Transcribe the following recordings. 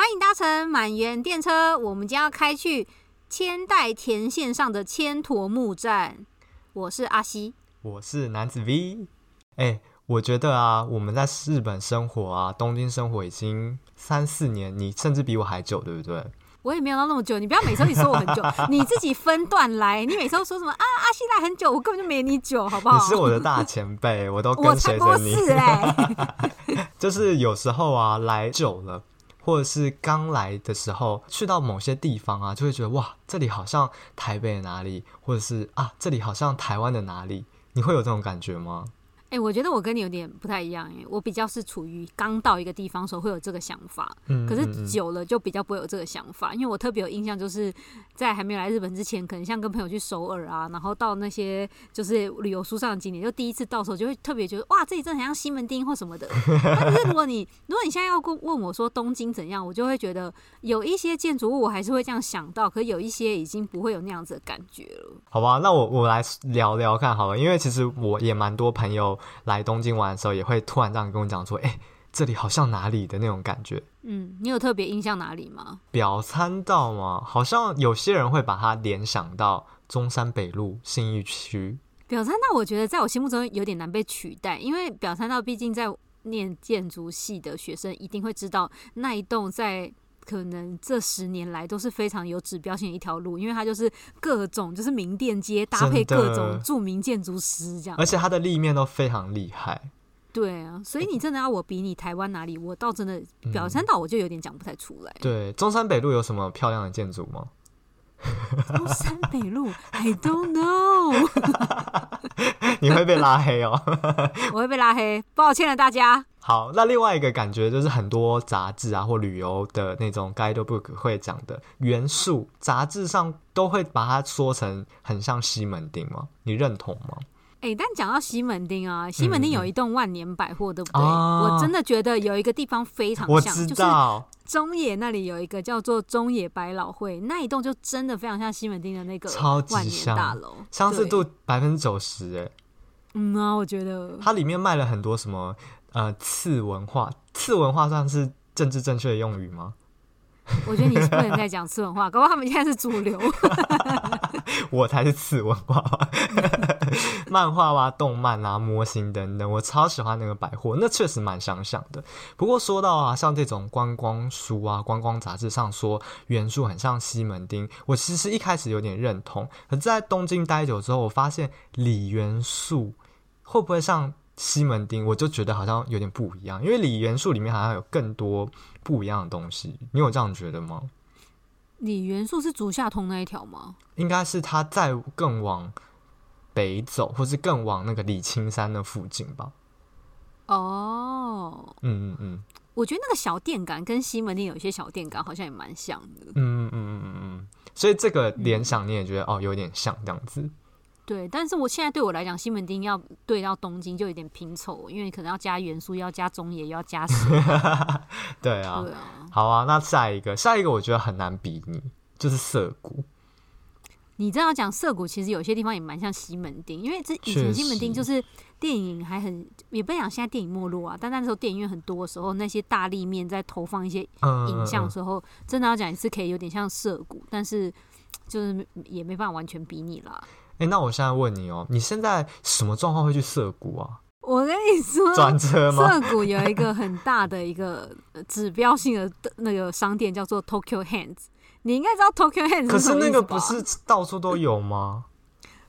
欢迎搭乘满园电车，我们将要开去千代田线上的千陀木站。我是阿西，我是男子 V。哎、欸，我觉得啊，我们在日本生活啊，东京生活已经三四年，你甚至比我还久，对不对？我也没有到那么久，你不要每次你说我很久，你自己分段来。你每次都说什么啊？阿西来很久，我根本就没你久，好不好？你是我的大前辈，我都跟随着你。是欸、就是有时候啊，来久了。或者是刚来的时候去到某些地方啊，就会觉得哇，这里好像台北的哪里，或者是啊，这里好像台湾的哪里，你会有这种感觉吗？哎、欸，我觉得我跟你有点不太一样，哎，我比较是处于刚到一个地方的时候会有这个想法，嗯，可是久了就比较不会有这个想法，因为我特别有印象，就是在还没有来日本之前，可能像跟朋友去首尔啊，然后到那些就是旅游书上的景点，就第一次到的时候就会特别觉得哇，这里真的很像西门町或什么的。但是如果你如果你现在要问问我说东京怎样，我就会觉得有一些建筑物我还是会这样想到，可是有一些已经不会有那样子的感觉了。好吧，那我我来聊聊看好了，因为其实我也蛮多朋友。来东京玩的时候，也会突然这样跟我讲说：“哎、欸，这里好像哪里的那种感觉。”嗯，你有特别印象哪里吗？表参道吗？好像有些人会把它联想到中山北路信义区。表参道，我觉得在我心目中有点难被取代，因为表参道毕竟在念建筑系的学生一定会知道那一栋在。可能这十年来都是非常有指标性的一条路，因为它就是各种就是名店街搭配各种著名建筑师这样，而且它的立面都非常厉害。对啊，所以你真的要我比你台湾哪里，我倒真的表山岛我就有点讲不太出来。对，中山北路有什么漂亮的建筑吗？中山北路，I don't know。你会被拉黑哦，我会被拉黑，抱歉了大家。好，那另外一个感觉就是很多杂志啊或旅游的那种 guidebook 会讲的元素，杂志上都会把它说成很像西门町吗？你认同吗？哎、欸，但讲到西门町啊，西门町有一栋万年百货，对不对？哦、我真的觉得有一个地方非常像，就是中野那里有一个叫做中野百老汇，那一栋就真的非常像西门町的那个超级大楼，相似度百分之九十。哎，嗯啊，我觉得它里面卖了很多什么。呃，次文化，次文化算是政治正确的用语吗？我觉得你是不能再讲次文化，搞不好他们现在是主流。我才是次文化，漫画啊、动漫啊、模型等等，我超喜欢那个百货，那确实蛮相像的。不过说到啊，像这种观光书啊、观光杂志上说元素很像西门町，我其实一开始有点认同，可是在东京待久之后，我发现里元素会不会像？西门町，我就觉得好像有点不一样，因为李元素里面好像有更多不一样的东西。你有这样觉得吗？李元素是竹下通那一条吗？应该是它再更往北走，或是更往那个李青山的附近吧。哦，嗯嗯嗯，我觉得那个小店感跟西门町有一些小店感好像也蛮像的。嗯嗯嗯嗯嗯，所以这个联想你也觉得、嗯、哦，有点像这样子。对，但是我现在对我来讲，西门町要对到东京就有点拼凑，因为可能要加元素，要加中野，要加什么？对啊，对啊，好啊，那下一个，下一个我觉得很难比拟，就是涩谷。你这样讲涩谷，其实有些地方也蛮像西门町，因为这以前西门町就是电影还很，也不讲现在电影没落啊，但那时候电影院很多的时候，那些大立面在投放一些影像的时候，真的要讲也是可以有点像涩谷，但是就是也没办法完全比拟啦。哎、欸，那我现在问你哦，你现在什么状况会去涩谷啊？我跟你说，转车吗？涩谷有一个很大的一个指标性的那个商店叫做 Tokyo Hands，你应该知道 Tokyo Hands？可是那个不是到处都有吗？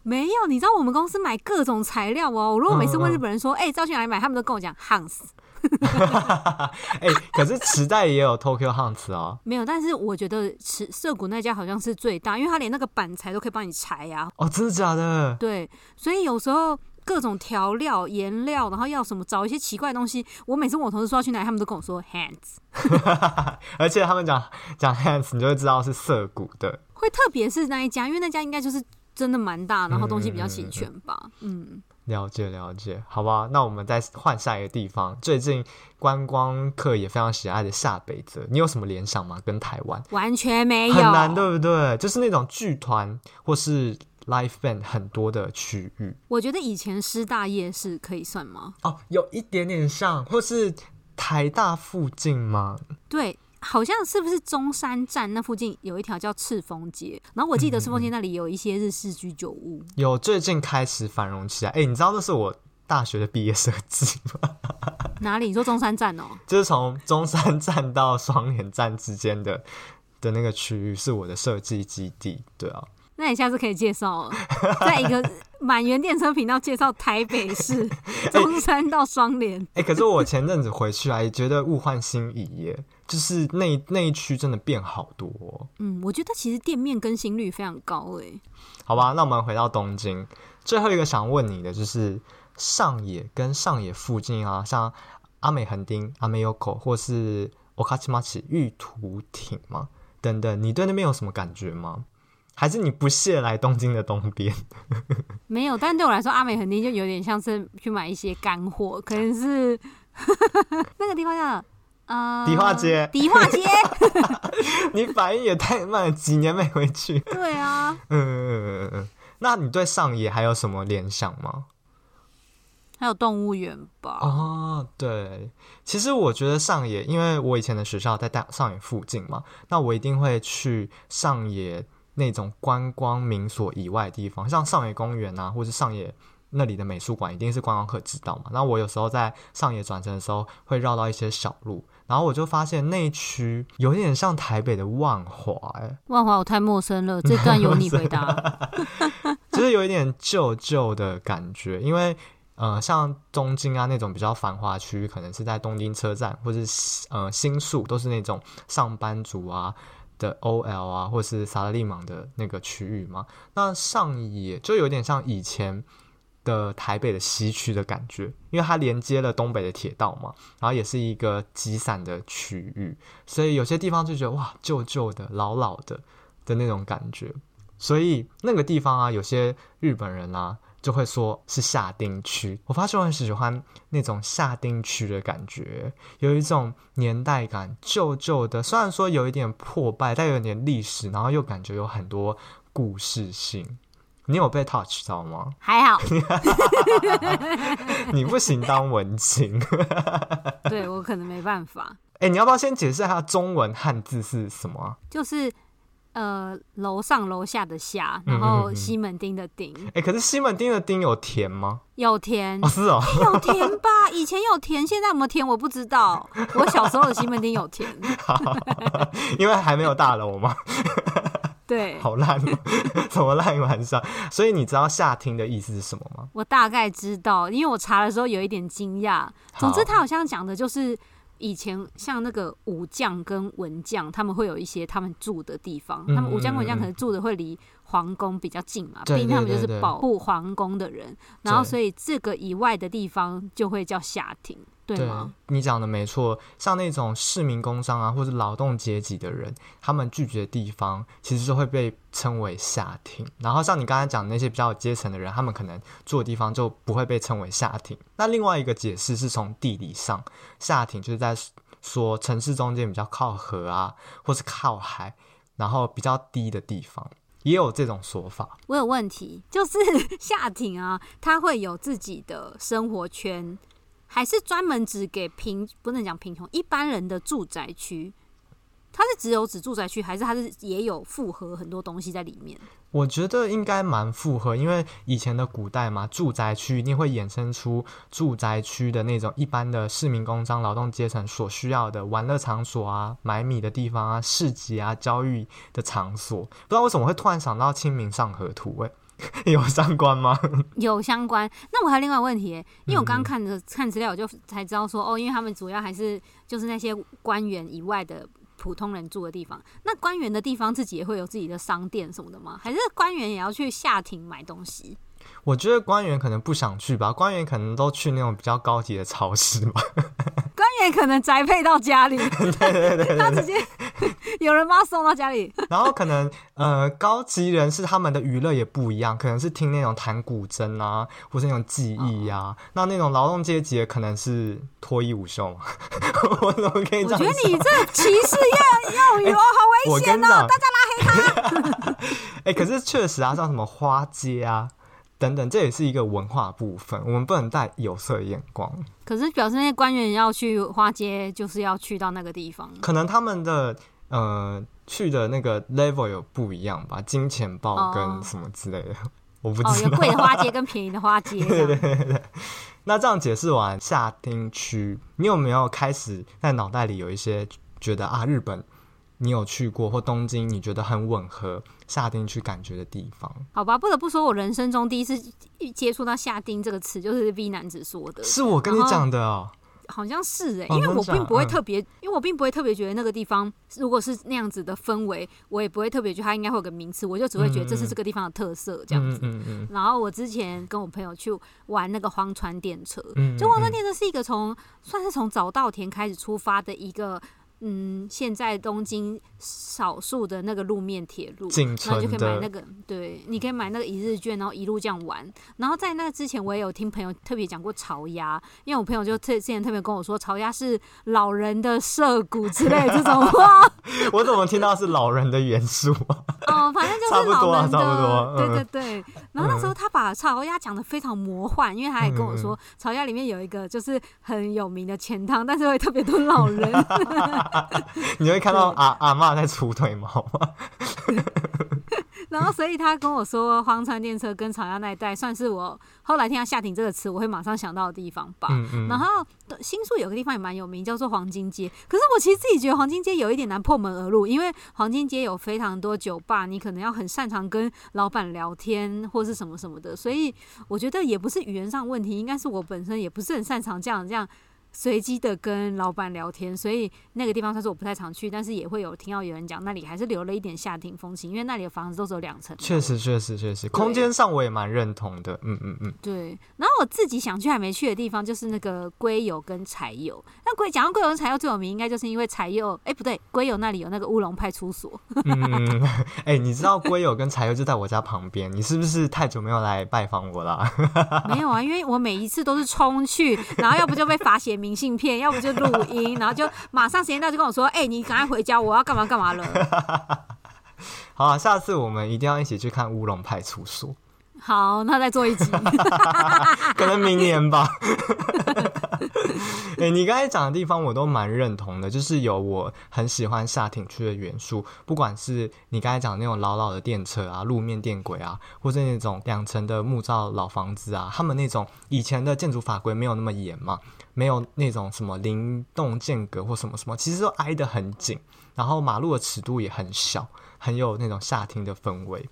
没有，你知道我们公司买各种材料哦。我如果每次问日本人说，哎、嗯嗯，要、欸、去哪里买，他们都跟我讲 Hans。哎、欸，可是池袋也有 Tokyo Hunts 哦。没有，但是我觉得池涩谷那家好像是最大，因为他连那个板材都可以帮你裁呀、啊。哦，真的假的？对，所以有时候各种调料、颜料，然后要什么找一些奇怪的东西，我每次问我同事说要去哪里，他们都跟我说 Hands。而且他们讲讲 Hands，你就会知道是涩谷的。会特别是那一家，因为那家应该就是真的蛮大，然后东西比较齐全吧。嗯。嗯了解了解，好吧，那我们再换下一个地方。最近观光客也非常喜爱的下北泽，你有什么联想吗？跟台湾完全没有，很难，对不对？就是那种剧团或是 live band 很多的区域。我觉得以前师大夜市可以算吗？哦，有一点点像，或是台大附近吗？对。好像是不是中山站那附近有一条叫赤峰街，然后我记得赤峰街那里有一些日式居酒屋，嗯、有最近开始繁荣起来。哎、欸，你知道这是我大学的毕业设计吗？哪里？你说中山站哦？就是从中山站到双连站之间的的那个区域是我的设计基地，对啊。那你下次可以介绍了，在一个满园电车频道介绍台北市 中山到双连。哎、可是我前阵子回去啊，也觉得物换星移耶，就是那那一区真的变好多、哦。嗯，我觉得其实店面更新率非常高哎。好吧，那我们回到东京，最后一个想问你的就是上野跟上野附近啊，像阿美横丁、阿美横丁或是我卡奇马奇玉图町嘛等等，你对那边有什么感觉吗？还是你不屑来东京的东边？没有，但对我来说，阿美横丁就有点像是去买一些干货，可能是 那个地方叫呃迪化街。迪化街，你反应也太慢了，几年没回去。对啊，嗯嗯嗯，那你对上野还有什么联想吗？还有动物园吧？哦，对，其实我觉得上野，因为我以前的学校在大上野附近嘛，那我一定会去上野。那种观光名所以外的地方，像上野公园啊，或是上野那里的美术馆，一定是观光客知道嘛。那我有时候在上野转乘的时候，会绕到一些小路，然后我就发现那一区有点像台北的万华。哎，万华我太陌生了，这段由你回答。就是有一点旧旧的感觉，因为呃，像东京啊那种比较繁华区域，可能是在东京车站，或是呃新宿，都是那种上班族啊。的 OL 啊，或是萨拉利芒的那个区域嘛，那上野就有点像以前的台北的西区的感觉，因为它连接了东北的铁道嘛，然后也是一个集散的区域，所以有些地方就觉得哇，旧旧的、老老的的那种感觉，所以那个地方啊，有些日本人啊。就会说是下定区，我发现我很喜欢那种下定区的感觉，有一种年代感，旧旧的，虽然说有一点破败，但有点历史，然后又感觉有很多故事性。你有被 touch 到吗？还好，你不行当文青，对我可能没办法。哎、欸，你要不要先解释一下中文汉字是什么？就是。呃，楼上楼下的下，然后西门町的町。哎、欸，可是西门町的町有田吗？有田，哦是哦，有田吧？以前有田，现在有没有田我不知道。我小时候的西门町有田，因为还没有大楼嘛。对，好烂哦，怎么烂晚上？所以你知道下町的意思是什么吗？我大概知道，因为我查的时候有一点惊讶。总之，他好像讲的就是。以前像那个武将跟文将，他们会有一些他们住的地方。嗯、他们武将跟文将可能住的会离皇宫比较近嘛，毕竟他们就是保护皇宫的人。然后，所以这个以外的地方就会叫下町。对你讲的没错，像那种市民工商啊，或者劳动阶级的人，他们聚集的地方，其实就会被称为下町。然后像你刚才讲的那些比较有阶层的人，他们可能住的地方就不会被称为下町。那另外一个解释是从地理上，下町就是在说城市中间比较靠河啊，或是靠海，然后比较低的地方，也有这种说法。我有问题，就是 下庭啊，它会有自己的生活圈。还是专门只给贫，不能讲贫穷，一般人的住宅区，它是只有指住宅区，还是它是也有复合很多东西在里面？我觉得应该蛮复合，因为以前的古代嘛，住宅区一定会衍生出住宅区的那种一般的市民、工商、劳动阶层所需要的玩乐场所啊、买米的地方啊、市集啊、交易的场所。不知道为什么会突然想到《清明上河图》欸 有相关吗？有相关。那我还有另外一个问题，因为我刚刚看的看资料，我就才知道说，哦，因为他们主要还是就是那些官员以外的普通人住的地方。那官员的地方自己也会有自己的商店什么的吗？还是官员也要去下庭买东西？我觉得官员可能不想去吧，官员可能都去那种比较高级的超市吧。官员可能宅配到家里，对对对对，他直接有人把他送到家里。然后可能呃，高级人士他们的娱乐也不一样，可能是听那种弹古筝啊，或是那种技艺呀、啊。那那种劳动阶级可能是脱衣舞秀。我怎么可以这样？我觉得你这歧视要用语哦，好危险哦！大家拉黑他。哎、欸，可是确实啊，像什么花街啊。等等，这也是一个文化部分，我们不能带有色眼光。可是表示那些官员要去花街，就是要去到那个地方，可能他们的呃去的那个 level 有不一样吧，金钱豹跟什么之类的，哦、我不知道。哦，有贵的花街跟便宜的花街。对对对。那这样解释完下町区，你有没有开始在脑袋里有一些觉得啊，日本你有去过或东京你觉得很吻合下町去感觉的地方？好吧，不得不说，我人生中第一次接触到下町这个词，就是 V 男子说的，是我跟你讲的哦。好像是哎、欸，因为我并不会特别，因为我并不会特别觉得那个地方如果是那样子的氛围，我也不会特别觉得它应该会有个名词，我就只会觉得这是这个地方的特色这样子。嗯嗯嗯、然后我之前跟我朋友去玩那个荒川电车，就荒川电车是一个从算是从早稻田开始出发的一个。嗯，现在东京少数的那个路面铁路，然后就可以买那个，对，你可以买那个一日券，然后一路这样玩。然后在那个之前，我也有听朋友特别讲过潮鸭，因为我朋友就特之前特别跟我说，潮鸭是老人的涩谷之类的这种话。我怎么听到是老人的元素？哦，反正就是老人的，差不多，差不多。对对对。然后那时候他把潮鸭讲的非常魔幻，因为他也跟我说，潮鸭里面有一个就是很有名的钱汤，但是会特别多老人。你会看到阿阿嬷在出腿毛吗？然后，所以他跟我说，荒川电车跟草鸭那一带算是我后来听到下町这个词，我会马上想到的地方吧。嗯嗯。然后新宿有个地方也蛮有名，叫做黄金街。可是我其实自己觉得黄金街有一点难破门而入，因为黄金街有非常多酒吧，你可能要很擅长跟老板聊天或是什么什么的，所以我觉得也不是语言上问题，应该是我本身也不是很擅长这样这样。随机的跟老板聊天，所以那个地方算是我不太常去，但是也会有听到有人讲那里还是留了一点下町风情，因为那里的房子都只有两层。确实，确实，确实，空间上我也蛮认同的。嗯嗯嗯。对，然后我自己想去还没去的地方就是那个龟友跟柴油。那龟讲到龟友跟柴油最有名，应该就是因为柴油，哎、欸、不对，龟友那里有那个乌龙派出所。嗯，哎、欸，你知道龟友跟柴油就在我家旁边，你是不是太久没有来拜访我了？没有啊，因为我每一次都是冲去，然后要不就被罚写明信片，要不就录音，然后就马上时间到就跟我说：“哎、欸，你赶快回家，我要干嘛干嘛了。”好啊，下次我们一定要一起去看乌龙派出所。好，那再做一集，可能明年吧。哎、欸，你刚才讲的地方我都蛮认同的，就是有我很喜欢下町区的元素，不管是你刚才讲的那种老老的电车啊、路面电轨啊，或者那种两层的木造老房子啊，他们那种以前的建筑法规没有那么严嘛，没有那种什么灵动间隔或什么什么，其实都挨得很紧，然后马路的尺度也很小，很有那种夏天的氛围。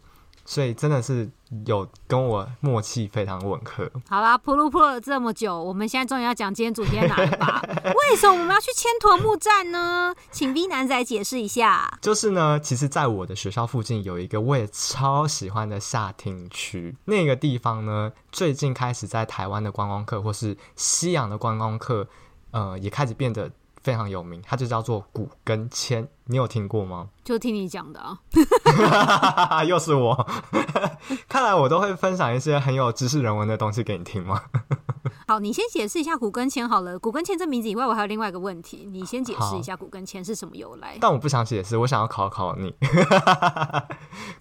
所以真的是有跟我默契非常吻合。好啦，铺路铺了这么久，我们现在终于要讲今天主题在哪里吧？为什么我们要去千 tor 木站呢？请 V 男仔解释一下。就是呢，其实在我的学校附近有一个我也超喜欢的下町区，那个地方呢，最近开始在台湾的观光客或是西洋的观光客，呃，也开始变得。非常有名，它就叫做古根签，你有听过吗？就听你讲的啊，又是我。看来我都会分享一些很有知识人文的东西给你听吗？好，你先解释一下古根签好了。古根签这名字以外，我还有另外一个问题，你先解释一下古根签是什么由来。但我不想解释，我想要考考你。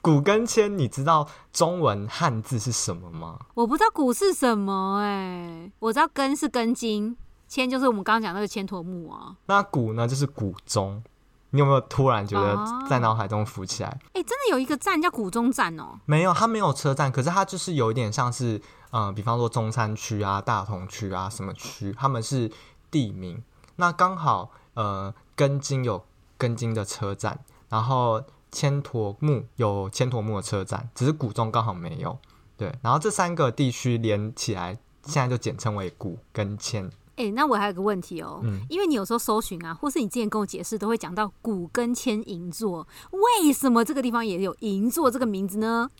古根签，你知道中文汉字是什么吗？我不知道古是什么哎、欸，我知道根是根茎。千就是我们刚刚讲那个千 tor 木木啊，那古呢就是古钟，你有没有突然觉得在脑海中浮起来？哎、欸，真的有一个站叫古钟站哦？没有，它没有车站，可是它就是有一点像是，嗯、呃，比方说中山区啊、大同区啊什么区，他们是地名。那刚好，呃，根津有根津的车站，然后千 tor 木有千 tor 木的车站，只是古中刚好没有。对，然后这三个地区连起来，现在就简称为古跟千。哎、欸，那我还有个问题哦、喔，嗯、因为你有时候搜寻啊，或是你之前跟我解释，都会讲到古根千银座，为什么这个地方也有银座这个名字呢？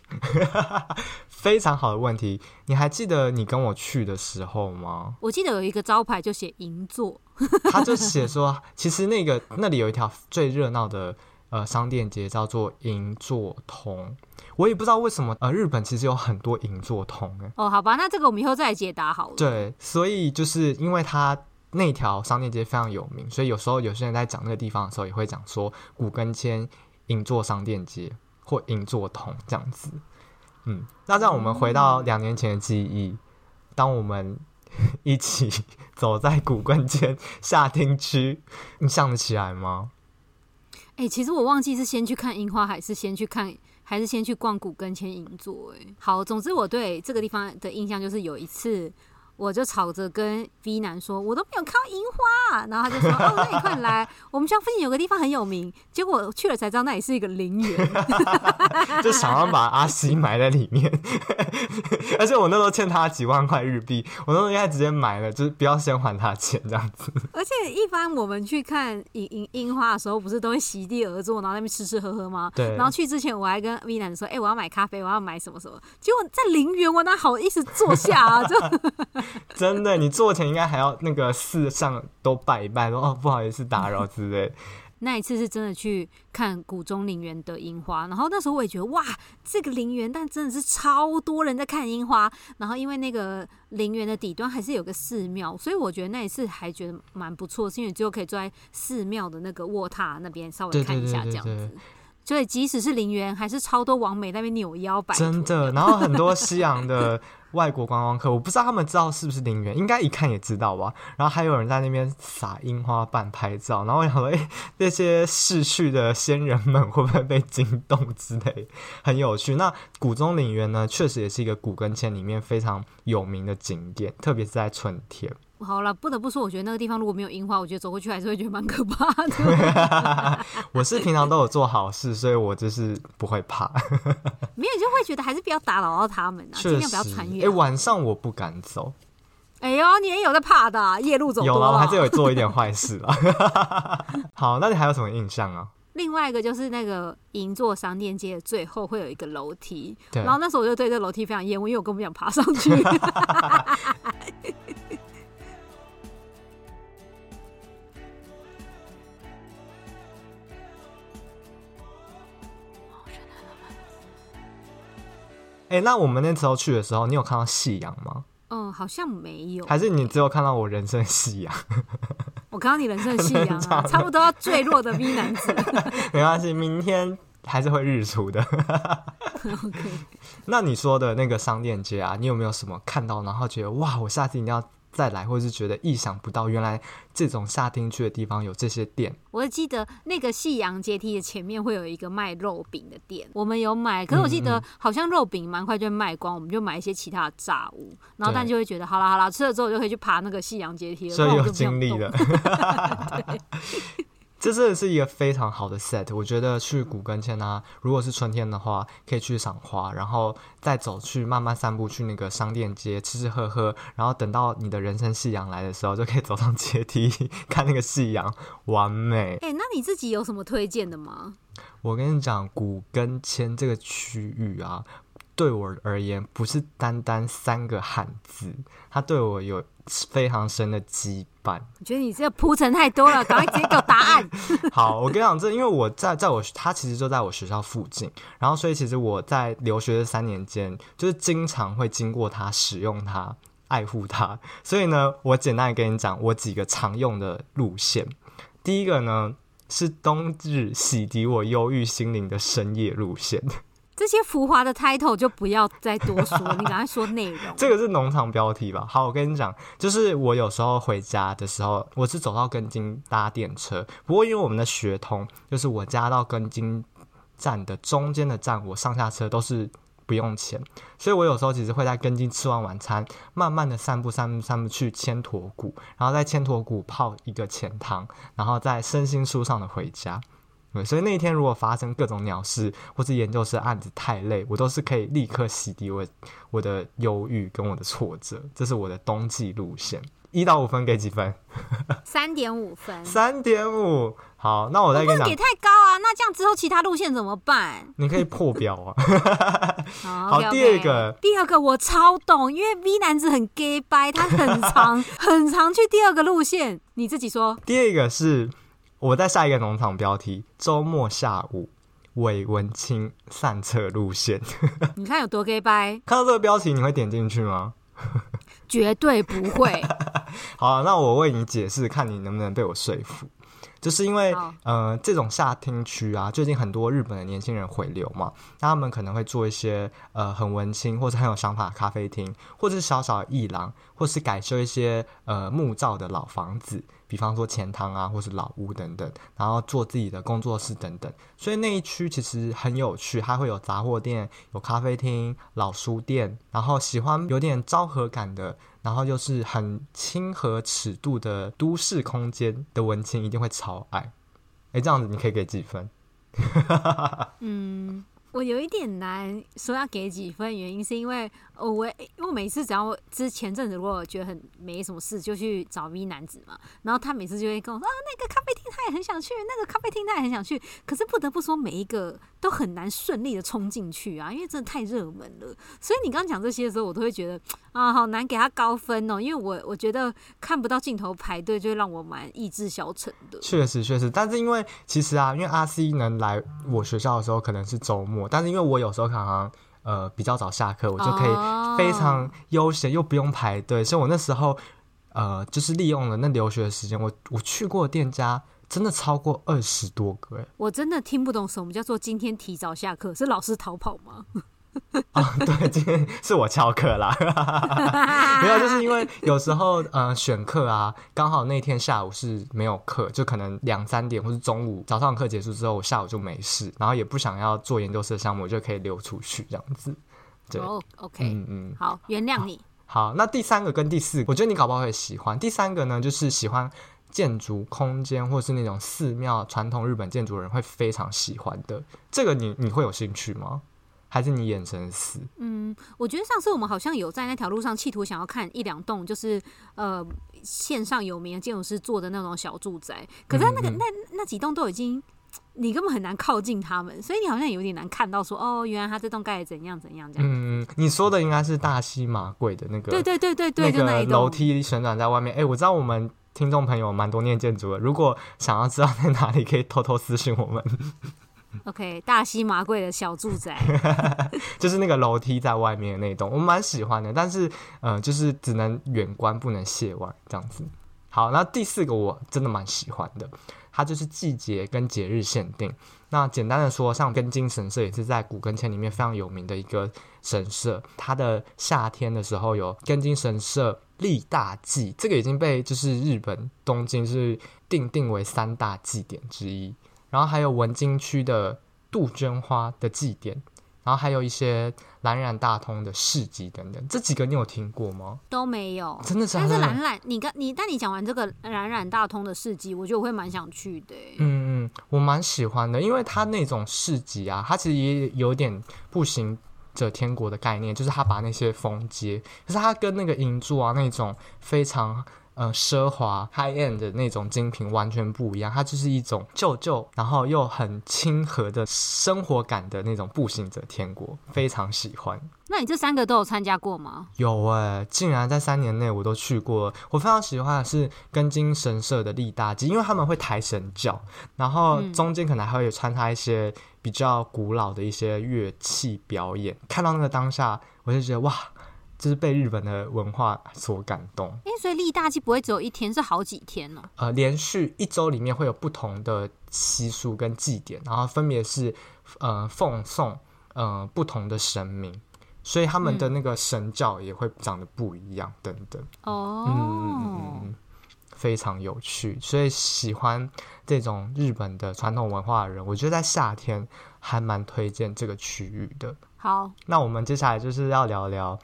非常好的问题，你还记得你跟我去的时候吗？我记得有一个招牌就写银座，他就写说，其实那个那里有一条最热闹的呃商店街叫做银座通。我也不知道为什么，呃，日本其实有很多银座通哎。哦，好吧，那这个我们以后再来解答好了。对，所以就是因为它那条商店街非常有名，所以有时候有些人在讲那个地方的时候，也会讲说古根千银座商店街或银座通这样子。嗯，那让我们回到两年前的记忆，嗯、当我们 一起 走在古根签夏 町区，你想得起来吗？哎、其实我忘记是先去看樱花，还是先去看，还是先去逛古根前银座。哎，好，总之我对这个地方的印象就是有一次。我就吵着跟 V 男说，我都没有看到樱花，然后他就说，哦，那你快来，我们家附近有个地方很有名，结果去了才知道那里是一个陵园，就想要把阿西埋在里面，而且我那时候欠他几万块日币，我那时候应该直接买了，就是不要先还他钱这样子。而且一般我们去看樱樱樱花的时候，不是都会席地而坐，然后在那边吃吃喝喝吗？对。然后去之前我还跟 V 男说，哎、欸，我要买咖啡，我要买什么什么，结果在陵园，我哪好意思坐下啊？就。真的，你坐前应该还要那个四上都拜一拜，说哦不好意思打扰之类。那一次是真的去看谷中陵园的樱花，然后那时候我也觉得哇，这个陵园，但真的是超多人在看樱花。然后因为那个陵园的底端还是有个寺庙，所以我觉得那一次还觉得蛮不错，是因为最后可以坐在寺庙的那个卧榻那边稍微看一下这样子。对对对对对所以即使是陵园，还是超多王美在那边扭腰摆。真的，然后很多西洋的外国观光客，我不知道他们知道是不是陵园，应该一看也知道吧。然后还有人在那边撒樱花瓣拍照，然后我想说，哎、那些逝去的先人们会不会被惊动之类，很有趣。那古中陵园呢，确实也是一个古根签里面非常有名的景点，特别是在春天。好了，不得不说，我觉得那个地方如果没有樱花，我觉得走过去还是会觉得蛮可怕的。我是平常都有做好事，所以我就是不会怕。没有就会觉得还是不要打扰到他们啊，尽量不要穿越。哎、欸，晚上我不敢走。哎呦，你也有在怕的、啊，夜路走。有啊，我还是有做一点坏事啊。好，那你还有什么印象啊？另外一个就是那个银座商店街的最后会有一个楼梯，然后那时候我就对这楼梯非常厌恶，因为我根本不想爬上去。哎、欸，那我们那时候去的时候，你有看到夕阳吗？嗯，好像没有。还是你只有看到我人生的夕阳？我看到你人生的夕阳啊，差不多要坠落的 V 男子。没关系，明天还是会日出的。OK。那你说的那个商店街啊，你有没有什么看到，然后觉得哇，我下次一定要再来，或者是觉得意想不到，原来这种夏天去的地方有这些店。我记得那个夕阳阶梯的前面会有一个卖肉饼的店，我们有买。可是我记得好像肉饼蛮快就卖光，我们就买一些其他的炸物，然后但就会觉得好啦好啦，吃了之后就可以去爬那个夕阳阶梯了，所以有经历了。对这真的是一个非常好的 set，我觉得去古根签啊，如果是春天的话，可以去赏花，然后再走去慢慢散步去那个商店街吃吃喝喝，然后等到你的人生夕阳来的时候，就可以走上阶梯看那个夕阳，完美。哎、欸，那你自己有什么推荐的吗？我跟你讲，古根签这个区域啊，对我而言不是单单三个汉字，它对我有非常深的羁绊。我觉得你这个铺陈太多了，赶快直接给我答案。好，我跟你讲，这因为我在在我他其实就在我学校附近，然后所以其实我在留学的三年间，就是经常会经过他、使用它、爱护它。所以呢，我简单的跟你讲，我几个常用的路线。第一个呢是冬日洗涤我忧郁心灵的深夜路线。这些浮华的 title 就不要再多说，你赶快说内容。这个是农场标题吧？好，我跟你讲，就是我有时候回家的时候，我是走到根津搭电车。不过因为我们的学通，就是我家到根津站的中间的站，我上下车都是不用钱，所以我有时候其实会在根津吃完晚餐，慢慢的散步散步散步去千陀谷，然后在千陀谷泡一个钱汤，然后再身心舒畅的回家。对，所以那一天如果发生各种鸟事或是研究室案子太累，我都是可以立刻洗涤我我的忧郁跟我的挫折。这是我的冬季路线，一到五分给几分？三点五分。三点五。好，那我再跟你讲，给太高啊！那这样之后其他路线怎么办？你可以破表啊。好.第二个，第二个我超懂，因为 V 男子很 gay 掰，他很常 很常去第二个路线。你自己说。第二个是。我在下一个农场标题：周末下午伪文青散策路线。你看有多 gay 掰？看到这个标题，你会点进去吗？绝对不会。好，那我为你解释，看你能不能被我说服。就是因为呃这种下町区啊，最近很多日本的年轻人回流嘛，那他们可能会做一些呃很文青或者很有想法的咖啡厅，或者是小小的艺廊，或是改修一些呃木造的老房子。比方说钱塘啊，或是老屋等等，然后做自己的工作室等等，所以那一区其实很有趣，它会有杂货店、有咖啡厅、老书店，然后喜欢有点昭和感的，然后又是很亲和尺度的都市空间的文青一定会超爱。哎，这样子你可以给几分？嗯。我有一点难说要给几分，原因是因为我因为每次只要之前阵子如果觉得很没什么事，就去找 V 男子嘛，然后他每次就会跟我说啊，那个咖啡厅他也很想去，那个咖啡厅他也很想去，可是不得不说每一个都很难顺利的冲进去啊，因为真的太热门了。所以你刚刚讲这些的时候，我都会觉得啊，好难给他高分哦，因为我我觉得看不到镜头排队，就会让我蛮意志消沉的。确实确实，但是因为其实啊，因为阿 C 能来我学校的时候可能是周末。但是因为我有时候可能呃比较早下课，我就可以非常悠闲又不用排队，所以我那时候呃就是利用了那留学的时间，我我去过店家真的超过二十多个诶，我真的听不懂什么叫做今天提早下课，是老师逃跑吗？啊、哦，对，今天是我翘课啦，没有，就是因为有时候呃选课啊，刚好那天下午是没有课，就可能两三点或是中午早上课结束之后，我下午就没事，然后也不想要做研究生项目，我就可以溜出去这样子。对、oh，OK，嗯嗯，好，原谅你好。好，那第三个跟第四个，我觉得你搞不好会喜欢。第三个呢，就是喜欢建筑空间或是那种寺庙传统日本建筑人会非常喜欢的，这个你你会有兴趣吗？还是你眼神死？嗯，我觉得上次我们好像有在那条路上企图想要看一两栋，就是呃线上有名的建筑师做的那种小住宅。可是那个嗯嗯那那几栋都已经，你根本很难靠近他们，所以你好像有点难看到说哦，原来他这栋盖的怎样怎样这样。嗯，你说的应该是大西马贵的那个，对对对对对，那个楼梯旋转在外面。哎、欸，我知道我们听众朋友蛮多念建筑的，如果想要知道在哪里，可以偷偷私信我们。OK，大西麻贵的小住宅，就是那个楼梯在外面的那栋，我蛮喜欢的。但是，呃，就是只能远观不能亵玩这样子。好，那第四个我真的蛮喜欢的，它就是季节跟节日限定。那简单的说，像根津神社也是在古根前里面非常有名的一个神社。它的夏天的时候有根津神社立大祭，这个已经被就是日本东京是定定为三大祭典之一。然后还有文京区的杜鹃花的祭典，然后还有一些岚然大通的市集等等，这几个你有听过吗？都没有，真的是。但是岚然，你刚你，但你讲完这个岚然大通的市集，我觉得我会蛮想去的。嗯嗯，我蛮喜欢的，因为它那种市集啊，它其实也有点步行者天国的概念，就是它把那些封街，可是它跟那个银座啊那种非常。呃，奢华 high end 的那种精品完全不一样，它就是一种旧旧，然后又很亲和的生活感的那种步行者天国，非常喜欢。那你这三个都有参加过吗？有哎、欸，竟然在三年内我都去过。我非常喜欢的是根津神社的立大祭，因为他们会抬神轿，然后中间可能还会有穿插一些比较古老的一些乐器表演。看到那个当下，我就觉得哇。就是被日本的文化所感动。哎、欸，所以立大祭不会只有一天，是好几天呢？呃，连续一周里面会有不同的习俗跟祭典，然后分别是呃奉送呃不同的神明，所以他们的那个神教也会长得不一样，等等。哦，嗯嗯嗯，非常有趣。所以喜欢这种日本的传统文化的人，我觉得在夏天还蛮推荐这个区域的。好，那我们接下来就是要聊聊。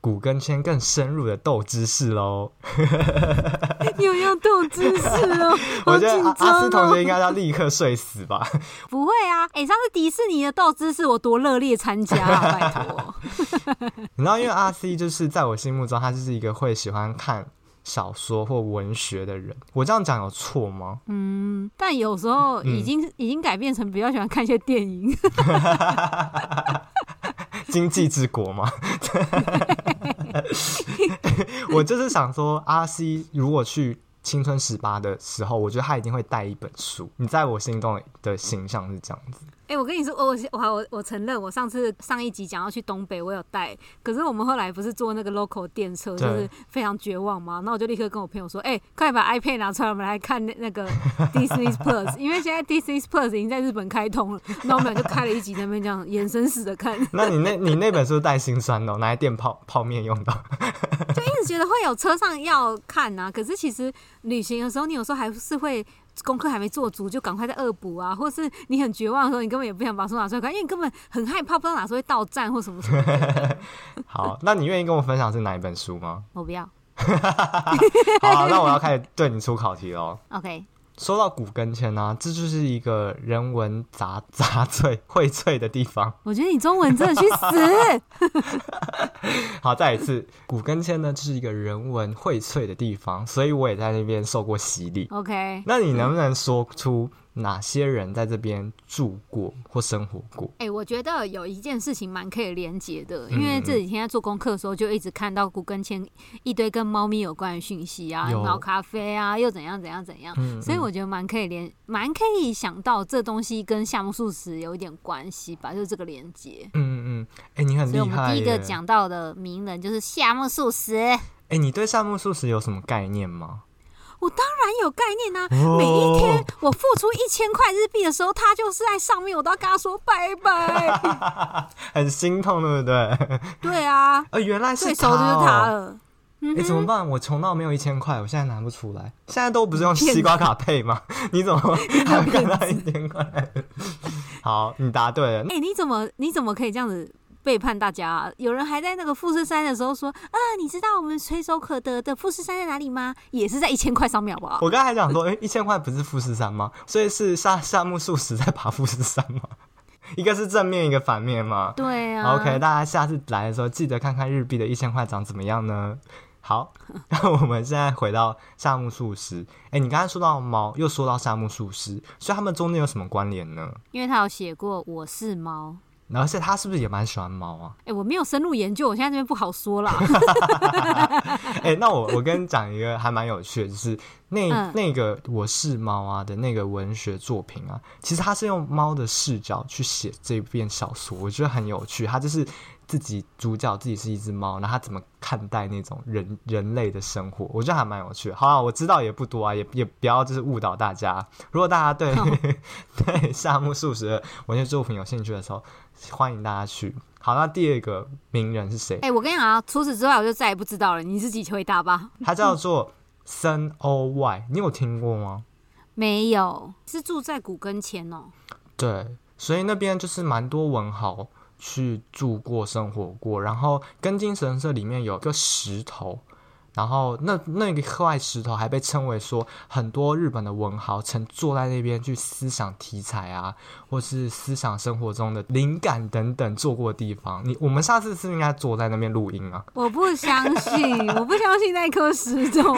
古根圈更深入的斗知识喽，又要斗知识哦！我觉得阿阿司同学应该要立刻睡死吧？不会啊，哎、欸，上次迪士尼的斗知识我多热烈参加啊，拜托！你知道，因为阿 C 就是在我心目中，他就是一个会喜欢看小说或文学的人。我这样讲有错吗？嗯，但有时候已经、嗯、已经改变成比较喜欢看一些电影。经济之国嘛，我就是想说，阿西如果去青春十八的时候，我觉得他一定会带一本书。你在我心中的形象是这样子。哎、欸，我跟你说，我我我我承认，我上次上一集讲要去东北，我有带。可是我们后来不是坐那个 local 电车，就是非常绝望嘛。那我就立刻跟我朋友说：“哎、欸，快把 iPad 拿出来，我们来看那那个 Disney Plus，因为现在 Disney Plus 已经在日本开通了。”那我们俩就开了一集，在那边这样眼神死的看。那你那你那本书带心酸的，拿来垫泡泡面用的。就一直觉得会有车上要看呐、啊，可是其实旅行的时候，你有时候还是会。功课还没做足，就赶快再恶补啊！或是你很绝望的时候，你根本也不想把书拿出来看，因为你根本很害怕，不知道哪时候会到站或什么什么。好，那你愿意跟我分享是哪一本书吗？我不要。好，那我要开始对你出考题喽。OK。说到古根签呢，这就是一个人文杂杂萃荟萃的地方。我觉得你中文真的去死。好，再一次，古根签呢，就是一个人文荟萃的地方，所以我也在那边受过洗礼。OK，那你能不能说出？哪些人在这边住过或生活过？哎、欸，我觉得有一件事情蛮可以连接的，因为这几天在做功课的时候，就一直看到古根签一堆跟猫咪有关的讯息啊，猫咖啡啊，又怎样怎样怎样，嗯嗯，所以我觉得蛮可以连，蛮可以想到这东西跟夏目漱石有一点关系吧，就是这个连接。嗯嗯，哎、欸，你很厉害。所以我们第一个讲到的名人就是夏目漱石。哎、欸，你对夏目漱石有什么概念吗？我当然有概念啊！每一天我付出一千块日币的时候，他就是在上面，我都要跟他说拜拜，很心痛，对不对？对啊，呃，原来是他、哦、最熟就是他了。哎、嗯欸，怎么办？我穷到没有一千块，我现在拿不出来。现在都不是用西瓜卡 配吗？你怎么还看到一千块？好，你答对了。哎、欸，你怎么你怎么可以这样子？背叛大家、啊，有人还在那个富士山的时候说啊，你知道我们垂手可得的富士山在哪里吗？也是在一千块上面，好不好？我刚才还讲说，哎、欸，一千块不是富士山吗？所以是夏夏目漱石在爬富士山吗？一个是正面，一个反面吗？对啊。OK，大家下次来的时候记得看看日币的一千块长怎么样呢？好，那我们现在回到夏目漱石。哎、欸，你刚才说到猫，又说到夏目漱石，所以他们中间有什么关联呢？因为他有写过我是猫。而且他是不是也蛮喜欢猫啊？哎、欸，我没有深入研究，我现在这边不好说啦。哎、欸，那我我跟你讲一个还蛮有趣的，就是那、嗯、那个我是猫啊的那个文学作品啊，其实他是用猫的视角去写这篇小说，我觉得很有趣。他就是。自己主角自己是一只猫，那他怎么看待那种人人类的生活？我觉得还蛮有趣的。好啊，我知道也不多啊，也也不要就是误导大家。如果大家对、oh. 对夏目漱石文学作品有兴趣的时候，欢迎大家去。好，那第二个名人是谁？哎、欸，我跟你讲啊，除此之外我就再也不知道了。你自己回答吧。他叫做森鸥外，你有听过吗？没有，是住在古根前哦。对，所以那边就是蛮多文豪。去住过、生活过，然后根津神社里面有个石头，然后那那个块石头还被称为说很多日本的文豪曾坐在那边去思想题材啊，或是思想生活中的灵感等等坐过的地方。你我们下次是应该坐在那边录音啊？我不相信，我不相信那颗石头。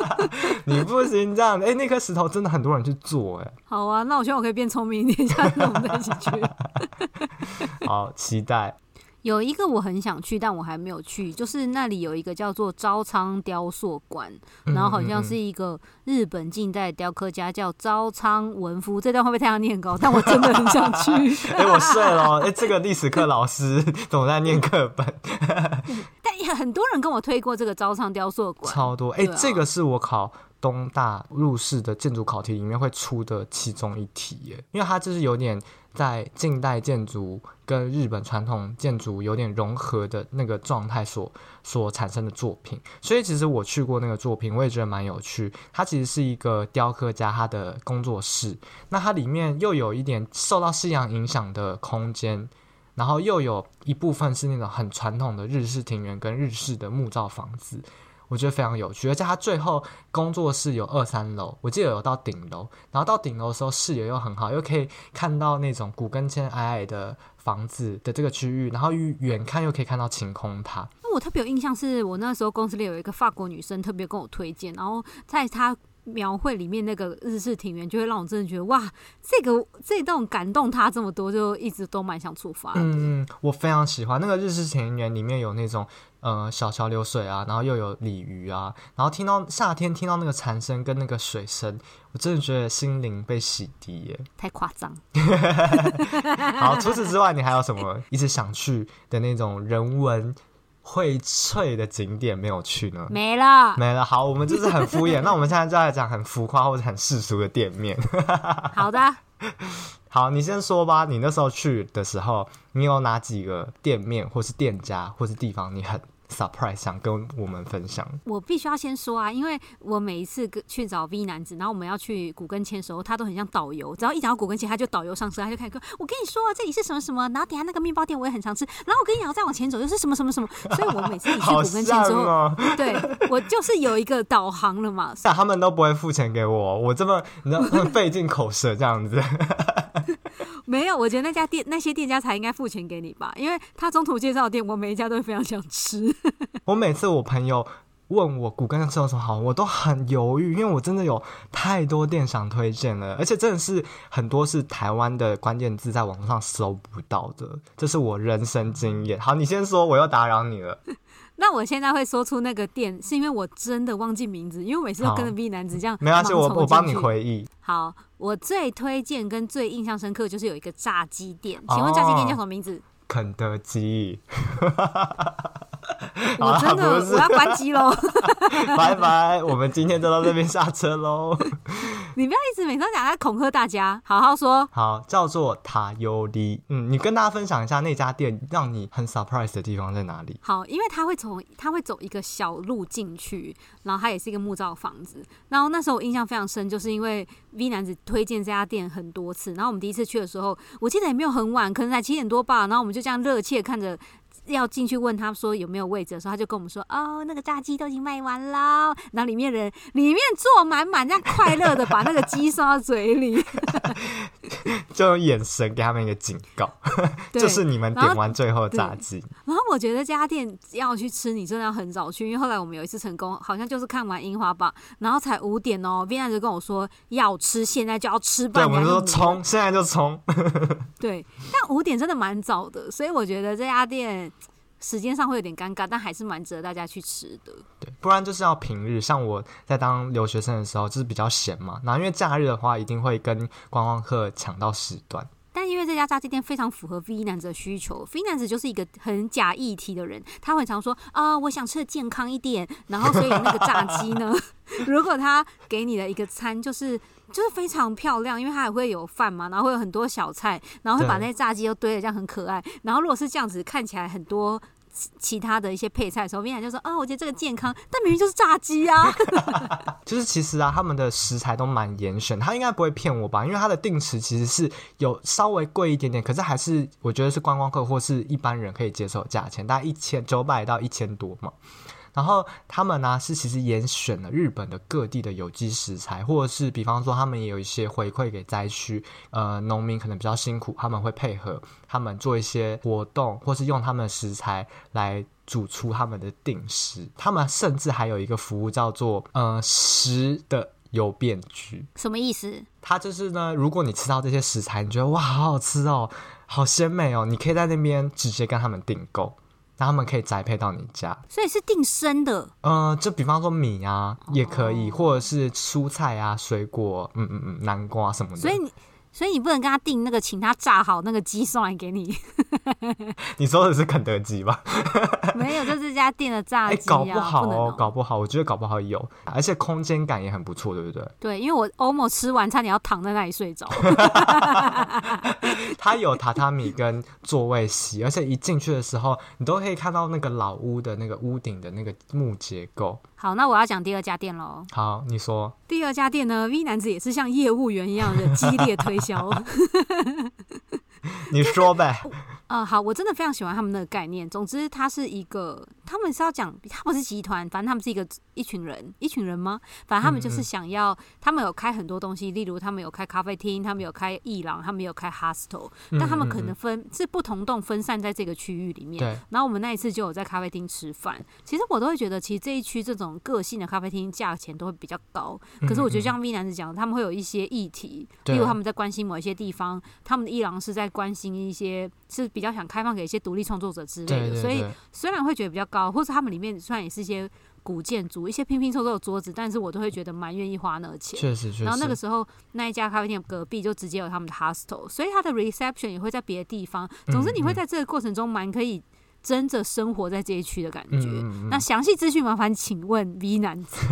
你不行这样，哎、欸，那颗石头真的很多人去坐，哎。好啊，那我希望我可以变聪明一点，下次我们再一起去。好，期待。有一个我很想去，但我还没有去，就是那里有一个叫做朝仓雕塑馆，然后好像是一个日本近代雕刻家叫朝仓文夫。这段会不会太像念稿？但我真的很想去。哎、欸，我睡了。哎、欸，这个历史课老师总在念课本。但也很多人跟我推过这个朝仓雕塑馆，超多。哎、欸，这个是我考。东大入试的建筑考题里面会出的其中一题耶，因为它就是有点在近代建筑跟日本传统建筑有点融合的那个状态所所产生的作品，所以其实我去过那个作品，我也觉得蛮有趣。它其实是一个雕刻家他的工作室，那它里面又有一点受到西洋影响的空间，然后又有一部分是那种很传统的日式庭园跟日式的木造房子。我觉得非常有趣，而且他最后工作室有二三楼，我记得有到顶楼，然后到顶楼的时候视野又很好，又可以看到那种古根签矮矮的房子的这个区域，然后远看又可以看到晴空塔。那我特别有印象，是我那时候公司里有一个法国女生特别跟我推荐，然后在她描绘里面那个日式庭园，就会让我真的觉得哇，这个这栋感动他这么多，就一直都蛮想出发。嗯嗯，我非常喜欢那个日式庭园里面有那种呃小桥流水啊，然后又有鲤鱼啊，然后听到夏天听到那个蝉声跟那个水声，我真的觉得心灵被洗涤耶。太夸张。好，除此之外，你还有什么一直想去的那种人文？荟萃的景点没有去呢？没了，没了。好，我们就是很敷衍。那我们现在就来讲很浮夸或者很世俗的店面。好的，好，你先说吧。你那时候去的时候，你有哪几个店面，或是店家，或是地方，你很？surprise 想跟我们分享，我必须要先说啊，因为我每一次去找 V 男子，然后我们要去古根签的时候，他都很像导游，只要一讲到古根签，他就导游上车，他就开始说：“我跟你说，这里是什么什么，然后底下那个面包店我也很常吃，然后我跟你讲，再往前走又 是什么什么什么。”所以，我每次一去古根签之后，哦、对我就是有一个导航了嘛。但他们都不会付钱给我，我这么你知道费尽口舌这样子。没有，我觉得那家店那些店家才应该付钱给你吧，因为他中途介绍的店，我每一家都非常想吃。我每次我朋友问我骨根要吃什么好，我都很犹豫，因为我真的有太多店想推荐了，而且真的是很多是台湾的关键字在网上搜不到的，这是我人生经验。好，你先说，我又打扰你了。那我现在会说出那个店，是因为我真的忘记名字，因为我每次都跟着 B 男子这样。没关系，我我帮你回忆。好，我最推荐跟最印象深刻就是有一个炸鸡店，请问炸鸡店叫什么名字？哦、肯德基。我真的我要关机喽，拜拜，我们今天就到这边下车喽。你不要一直每次讲在恐吓大家，好好说。好，叫做塔尤里。嗯，你跟大家分享一下那家店让你很 surprise 的地方在哪里？好，因为他会从他会走一个小路进去，然后它也是一个木造房子。然后那时候我印象非常深，就是因为 V 男子推荐这家店很多次。然后我们第一次去的时候，我记得也没有很晚，可能才七点多吧。然后我们就这样热切看着。要进去问他说有没有位置的时候，他就跟我们说：“哦，那个炸鸡都已经卖完了。”然后里面人里面坐满满，这样快乐的把那个鸡送到嘴里，就用眼神给他们一个警告，就是你们点完最后炸鸡。然后我觉得这家店要去吃，你真的要很早去，因为后来我们有一次成功，好像就是看完樱花榜，然后才五点哦，V 男就跟我说要吃，现在就要吃吧。对，我们说冲，现在就冲。对，但五点真的蛮早的，所以我觉得这家店。时间上会有点尴尬，但还是蛮值得大家去吃的。对，不然就是要平日，像我在当留学生的时候，就是比较闲嘛。那因为假日的话，一定会跟观光客抢到时段。但因为这家炸鸡店非常符合 V 男子的需求，V 男子就是一个很假议题的人，他会常说啊，我想吃的健康一点，然后所以那个炸鸡呢，如果他给你的一个餐就是就是非常漂亮，因为他还会有饭嘛，然后会有很多小菜，然后会把那些炸鸡都堆得这样很可爱。然后如果是这样子看起来很多。其他的一些配菜的时候米娅就说：“哦，我觉得这个健康，但明明就是炸鸡啊！” 就是其实啊，他们的食材都蛮严选，他应该不会骗我吧？因为他的定时其实是有稍微贵一点点，可是还是我觉得是观光客或是一般人可以接受价钱，大概一千九百到一千多嘛。然后他们呢、是其实严选了日本的各地的有机食材，或者是比方说他们也有一些回馈给灾区，呃，农民可能比较辛苦，他们会配合他们做一些活动，或是用他们的食材来煮出他们的定食。他们甚至还有一个服务叫做呃食的优变局，什么意思？它就是呢，如果你吃到这些食材，你觉得哇好好吃哦，好鲜美哦，你可以在那边直接跟他们订购。那他们可以宅配到你家，所以是定生的。呃，就比方说米啊，也可以，或者是蔬菜啊、水果，嗯嗯嗯，南瓜什么的。所以你。所以你不能跟他订那个，请他炸好那个鸡送来给你。你说的是肯德基吧？没有，就这家店的炸鸡、啊欸。搞不好哦，搞不好，我觉得搞不好有，而且空间感也很不错，对不对？对，因为我欧某吃完差点要躺在那里睡着。他有榻榻米跟座位席，而且一进去的时候，你都可以看到那个老屋的那个屋顶的那个木结构。好，那我要讲第二家店喽。好，你说。第二家店呢，V 男子也是像业务员一样的激烈推销。你说呗。啊、呃，好，我真的非常喜欢他们那个概念。总之，它是一个他们是要讲，他不是集团，反正他们是一个一群人，一群人吗？反正他们就是想要，嗯嗯他们有开很多东西，例如他们有开咖啡厅，他们有开艺廊，他们有开 hostel，但他们可能分是不同栋分散在这个区域里面。然后我们那一次就有在咖啡厅吃饭，其实我都会觉得，其实这一区这种个性的咖啡厅价钱都会比较高。可是我觉得像 V 男子讲的，他们会有一些议题，例如他们在关心某一些地方，他们的艺廊是在关心一些是比较想开放给一些独立创作者之类的，所以虽然会觉得比较高。或者他们里面虽然也是一些古建筑，一些拼拼凑凑的桌子，但是我都会觉得蛮愿意花那个钱。确实，确实。然后那个时候那一家咖啡店隔壁就直接有他们的 hostel，所以他的 reception 也会在别的地方。总之，你会在这个过程中蛮可以真的生活在这一区的感觉。嗯嗯嗯，那详细资讯麻烦请问 V 男子。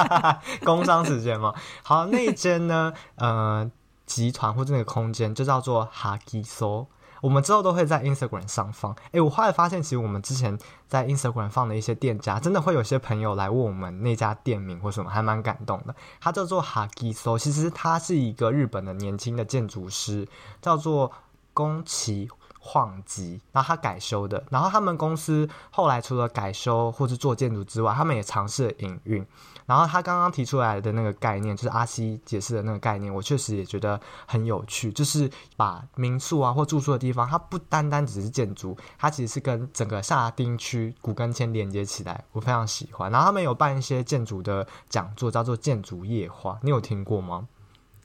工商时间吗？好，那一间呢？呃，集团或者那个空间就叫做 Hagiso。我们之后都会在 Instagram 上放。诶，我后来发现，其实我们之前在 Instagram 放的一些店家，真的会有些朋友来问我们那家店名或什么，还蛮感动的。它叫做 Hagiso，其实他是一个日本的年轻的建筑师，叫做宫崎晃吉，然后他改修的。然后他们公司后来除了改修或是做建筑之外，他们也尝试了营运。然后他刚刚提出来的那个概念，就是阿西解释的那个概念，我确实也觉得很有趣。就是把民宿啊或住宿的地方，它不单单只是建筑，它其实是跟整个下町区古根签连接起来，我非常喜欢。然后他们有办一些建筑的讲座，叫做建筑夜话，你有听过吗？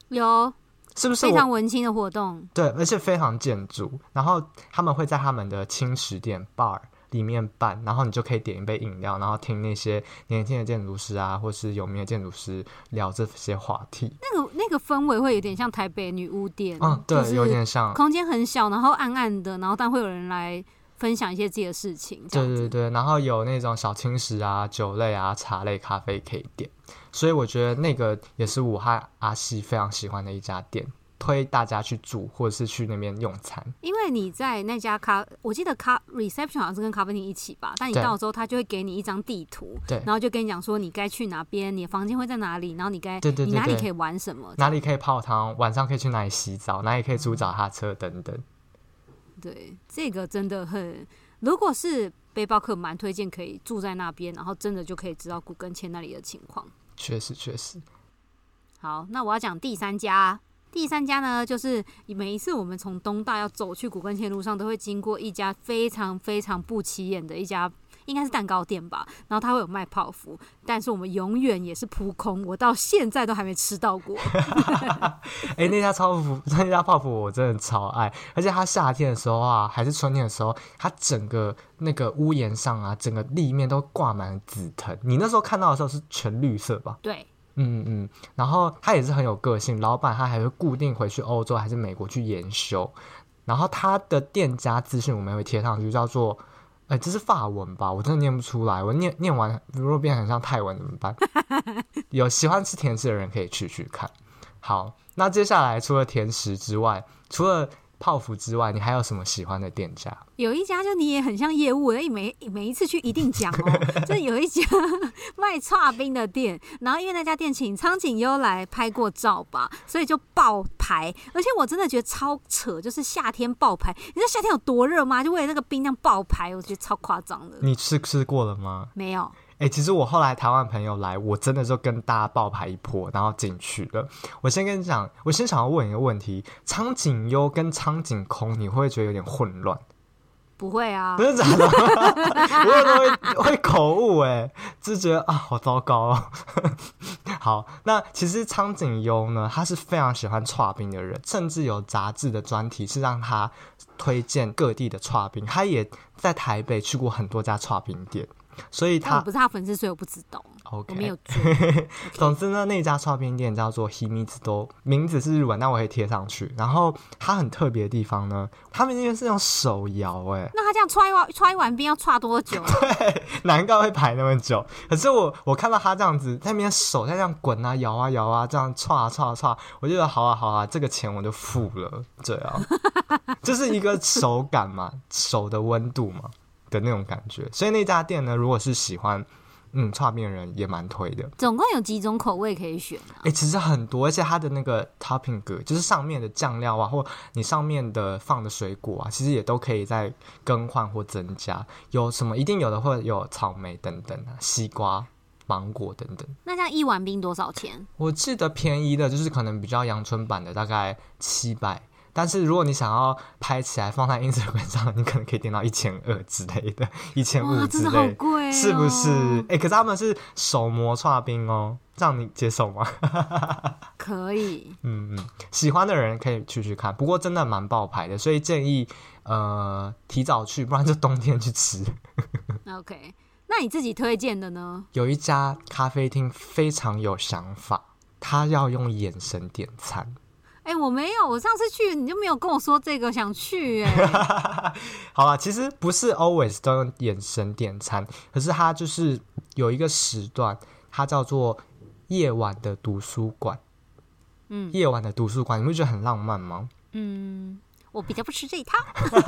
有，是不是非常文青的活动？对，而且非常建筑。然后他们会在他们的轻食店 bar。里面办，然后你就可以点一杯饮料，然后听那些年轻的建筑师啊，或是有名的建筑师聊这些话题。那个那个氛围会有点像台北女巫店，嗯，对，有点像。空间很小，然后暗暗的，然后但会有人来分享一些自己的事情。对对对，然后有那种小青食啊、酒类啊、茶类、咖啡可以点，所以我觉得那个也是武汉阿西非常喜欢的一家店。推大家去住，或者是去那边用餐。因为你在那家咖，我记得咖 reception 好像是跟咖啡厅一起吧。但你到的时候，他就会给你一张地图，对，然后就跟你讲说你该去哪边，你的房间会在哪里，然后你该，你哪里可以玩什么，哪里可以泡汤，晚上可以去哪里洗澡，哪里可以租脚踏车等等。对，这个真的很，如果是背包客，蛮推荐可以住在那边，然后真的就可以知道古根切那里的情况。确实，确实。好，那我要讲第三家。第三家呢，就是每一次我们从东大要走去古根线路上，都会经过一家非常非常不起眼的一家，应该是蛋糕店吧。然后它会有卖泡芙，但是我们永远也是扑空，我到现在都还没吃到过。哎、欸，那家泡芙，那家泡芙我真的超爱，而且它夏天的时候啊，还是春天的时候，它整个那个屋檐上啊，整个立面都挂满了紫藤。你那时候看到的时候是全绿色吧？对。嗯嗯，然后他也是很有个性，老板他还会固定回去欧洲还是美国去研修，然后他的店家资讯我们会贴上去，叫做，哎，这是法文吧？我真的念不出来，我念念完如果变很像泰文怎么办？有喜欢吃甜食的人可以去去看。好，那接下来除了甜食之外，除了泡芙之外，你还有什么喜欢的店家？有一家就你也很像业务，所以每每一次去一定讲哦。就是有一家卖剉冰的店，然后因为那家店请苍井优来拍过照吧，所以就爆牌。而且我真的觉得超扯，就是夏天爆牌。你知道夏天有多热吗？就为了那个冰量爆牌，我觉得超夸张的。你吃吃过了吗？没有。哎、欸，其实我后来台湾朋友来，我真的就跟大家爆牌一波，然后进去了。我先跟你讲，我先想要问一个问题：苍井优跟苍井空，你会不会觉得有点混乱？不会啊，不是假的，我有时候会会口误，哎，就觉得啊，好糟糕哦。好，那其实苍井优呢，他是非常喜欢剉冰的人，甚至有杂志的专题是让他推荐各地的剉冰，他也在台北去过很多家剉冰店。所以他不是他粉丝，所以我不知道。OK，我没有做。总之呢，那家剉冰店叫做 Himizudo，名字是日文，但我会贴上去。然后它很特别的地方呢，他们那边是用手摇，哎，那他这样剉完剉一碗冰要踹多久？对，难怪会排那么久。可是我我看到他这样子在那边手在这样滚啊摇啊摇啊，这样踹啊踹啊剉，我觉得好啊好啊，这个钱我就付了。这样，就是一个手感嘛，手的温度嘛。的那种感觉，所以那家店呢，如果是喜欢嗯，剉冰人也蛮推的。总共有几种口味可以选啊？哎、欸，其实很多，而且它的那个 topping 格，就是上面的酱料啊，或你上面的放的水果啊，其实也都可以再更换或增加。有什么一定有的，会有草莓等等啊，西瓜、芒果等等。那像一碗冰多少钱？我记得便宜的就是可能比较阳春版的，大概七百。但是如果你想要拍起来放在 Instagram 上，你可能可以点到一千二之类的，一千五之类的，的好贵哦，是不是？哎、欸，可是他们是手磨剉冰哦，这样你接受吗？可以。嗯嗯，喜欢的人可以去去看，不过真的蛮爆牌的，所以建议呃提早去，不然就冬天去吃。OK，那你自己推荐的呢？有一家咖啡厅非常有想法，他要用眼神点餐。哎、欸，我没有，我上次去你就没有跟我说这个想去哎、欸。好了，其实不是 always 都用眼神点餐，可是它就是有一个时段，它叫做夜晚的读书馆。嗯，夜晚的读书馆，你会觉得很浪漫吗？嗯，我比较不吃这一套。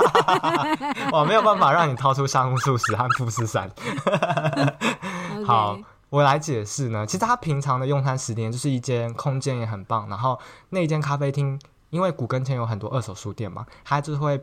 我没有办法让你掏出香素食和富士山。好。我来解释呢，其实他平常的用餐时间就是一间空间也很棒，然后那间咖啡厅因为古根前有很多二手书店嘛，他就会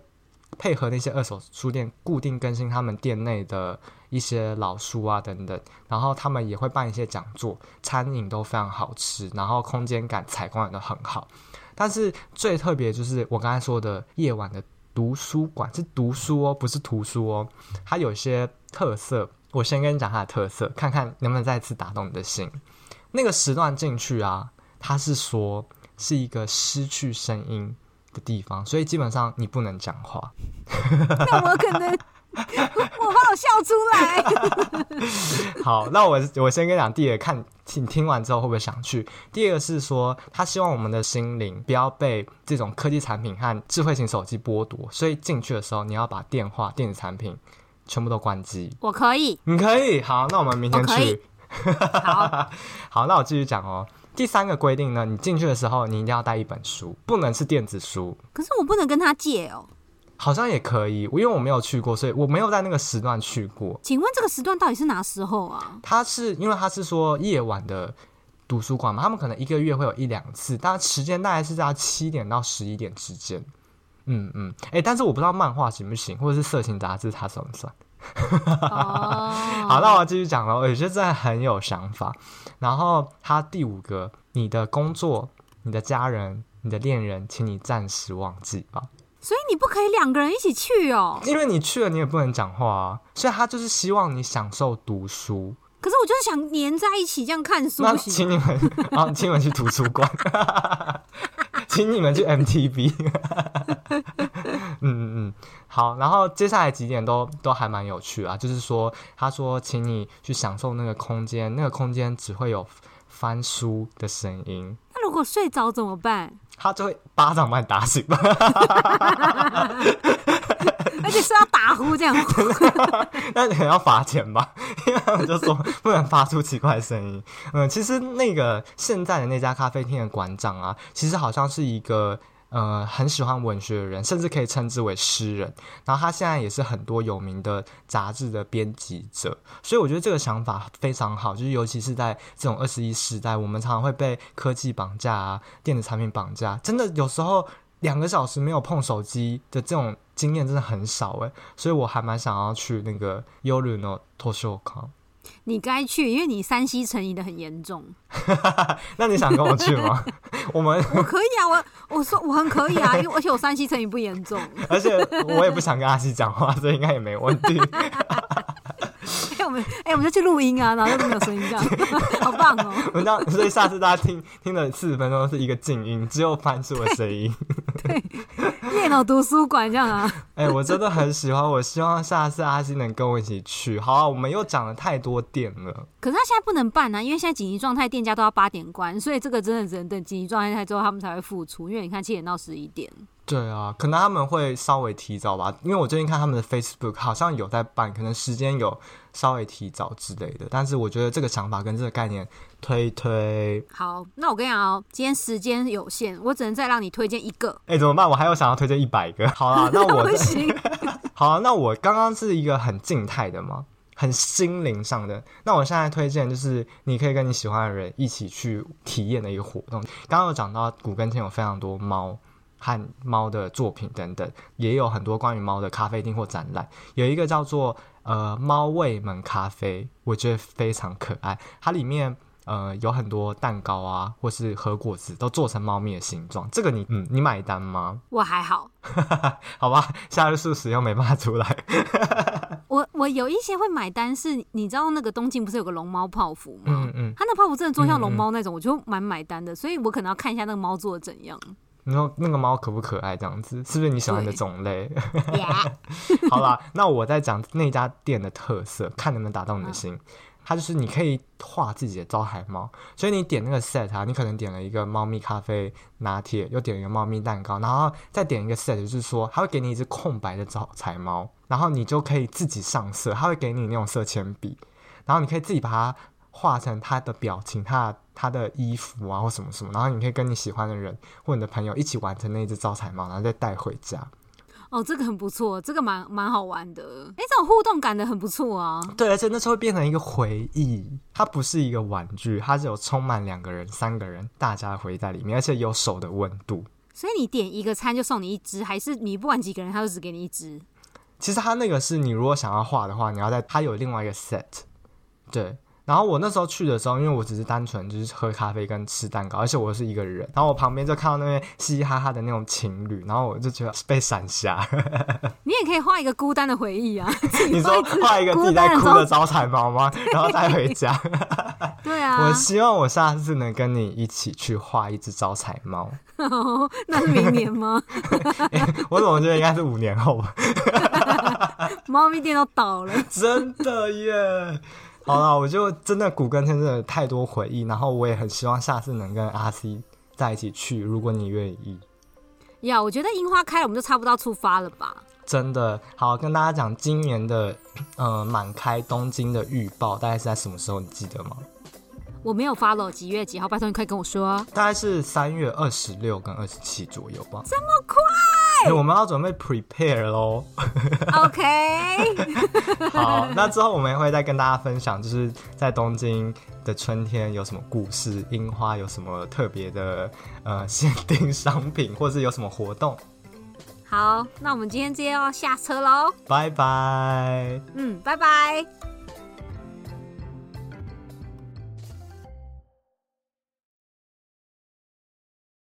配合那些二手书店固定更新他们店内的一些老书啊等等，然后他们也会办一些讲座，餐饮都非常好吃，然后空间感采光也都很好。但是最特别就是我刚才说的夜晚的读书馆，是读书哦，不是图书哦，它有些特色。我先跟你讲它的特色，看看能不能再次打动你的心。那个时段进去啊，它是说是一个失去声音的地方，所以基本上你不能讲话。那我可能，我怕我笑出来。好，那我我先跟你讲，第一个看你听完之后会不会想去？第二个是说，他希望我们的心灵不要被这种科技产品和智慧型手机剥夺，所以进去的时候你要把电话、电子产品。全部都关机，我可以，你可以，好，那我们明天去。好，好，那我继续讲哦。第三个规定呢，你进去的时候，你一定要带一本书，不能是电子书。可是我不能跟他借哦。好像也可以，因为我没有去过，所以我没有在那个时段去过。请问这个时段到底是哪时候啊？他是因为他是说夜晚的图书馆嘛，他们可能一个月会有一两次，但时间大概是在七点到十一点之间。嗯嗯，哎、欸，但是我不知道漫画行不行，或者是色情杂志，它算不算？哦、好，那我继续讲了。我觉得真的很有想法。然后他第五个，你的工作、你的家人、你的恋人，请你暂时忘记吧。所以你不可以两个人一起去哦，因为你去了，你也不能讲话啊。所以他就是希望你享受读书。可是我就是想黏在一起这样看书。那请你们啊，请你们去图书馆。请你们去 MTV，嗯嗯嗯，好，然后接下来几点都都还蛮有趣啊，就是说，他说，请你去享受那个空间，那个空间只会有翻书的声音。那如果睡着怎么办？他就会巴掌把你打醒。而且是要打呼这样，那你要罚钱吧？因为他们就说不能发出奇怪的声音。嗯，其实那个现在的那家咖啡厅的馆长啊，其实好像是一个呃很喜欢文学的人，甚至可以称之为诗人。然后他现在也是很多有名的杂志的编辑者，所以我觉得这个想法非常好。就是尤其是在这种二十一世代，我们常常会被科技绑架啊，电子产品绑架，真的有时候。两个小时没有碰手机的这种经验真的很少哎，所以我还蛮想要去那个 Yoru no Toshokan。你该去，因为你山西成瘾的很严重。那你想跟我去吗？我们我可以啊，我我说我很可以啊，因为而且我山西成瘾不严重，而且我也不想跟阿西讲话，所以应该也没问题。哎，我们哎，我们就去录音啊，然后就没有声音，这样 好棒哦。我们这样，所以下次大家听听了四十分钟是一个静音，只有番薯的声音。对，电脑图书馆这样啊。哎，我真的很喜欢，我希望下次阿西能跟我一起去。好啊，我们又讲了太多店了。可是他现在不能办啊，因为现在紧急状态，店家都要八点关，所以这个真的只能等紧急状态之后他们才会复出。因为你看七点到十一点。对啊，可能他们会稍微提早吧，因为我最近看他们的 Facebook 好像有在办，可能时间有稍微提早之类的。但是我觉得这个想法跟这个概念推推。好，那我跟你讲哦，今天时间有限，我只能再让你推荐一个。哎，怎么办？我还有想要推荐一百个。好啦，那我不行。好啊，那我刚刚是一个很静态的嘛，很心灵上的。那我现在推荐就是你可以跟你喜欢的人一起去体验的一个活动。刚刚有讲到古根天有非常多猫和猫的作品等等，也有很多关于猫的咖啡厅或展览。有一个叫做呃猫味门咖啡，我觉得非常可爱，它里面。呃，有很多蛋糕啊，或是和果子都做成猫咪的形状。这个你，嗯，你买单吗？我还好，好吧，夏日素食又没办法出来。我我有一些会买单，是你知道那个东京不是有个龙猫泡芙吗？嗯嗯，它那泡芙真的做像龙猫那种，嗯嗯，我就蛮买单的。所以我可能要看一下那个猫做的怎样。你说那个猫可不可爱？这样子是不是你喜欢的种类？好啦，那我在讲那家店的特色，看能不能打动你的心。嗯它就是你可以画自己的招财猫，所以你点那个 set 啊，你可能点了一个猫咪咖啡拿铁，又点了一个猫咪蛋糕，然后再点一个 set，就是说它会给你一只空白的招财猫，然后你就可以自己上色，它会给你那种色铅笔，然后你可以自己把它画成它的表情、它的它的衣服啊或什么什么，然后你可以跟你喜欢的人或你的朋友一起完成那只招财猫，然后再带回家。哦，这个很不错，这个蛮蛮好玩的。哎，这种互动感的很不错啊。对，而且那时候会变成一个回忆，它不是一个玩具，它是有充满两个人、三个人大家的回忆在里面，而且有手的温度。所以你点一个餐就送你一只，还是你不管几个人，他就只给你一只？其实他那个是你如果想要画的话，你要在它有另外一个 set，对。然后我那时候去的时候，因为我只是单纯就是喝咖啡跟吃蛋糕，而且我是一个人。然后我旁边就看到那边嘻嘻哈哈的那种情侣，然后我就觉得被闪瞎。你也可以画一个孤单的回忆啊！你说画一个自己在哭的招财猫吗？然后带回家。对啊。我希望我下次能跟你一起去画一只招财猫。那是明年吗？欸，我怎么觉得应该是五年后吧？猫咪店都倒了。真的耶。好了，我就真的古根天真的太多回忆，然后我也很希望下次能跟阿 C 在一起去，如果你愿意。呀，我觉得樱花开了，我们就差不多出发了吧？真的，好，跟大家讲今年的 呃满开东京的预报大概是在什么时候？你记得吗？我没有 follow 几月几号，拜托你快跟我说。大概是三月二十六跟二十七左右吧。这么快？欸、我们要准备 prepare 喽。OK。好，那之后我们也会再跟大家分享，就是在东京的春天有什么故事，樱花有什么特别的呃限定商品，或是有什么活动。好，那我们今天直接要下车喽。拜拜。嗯，拜拜。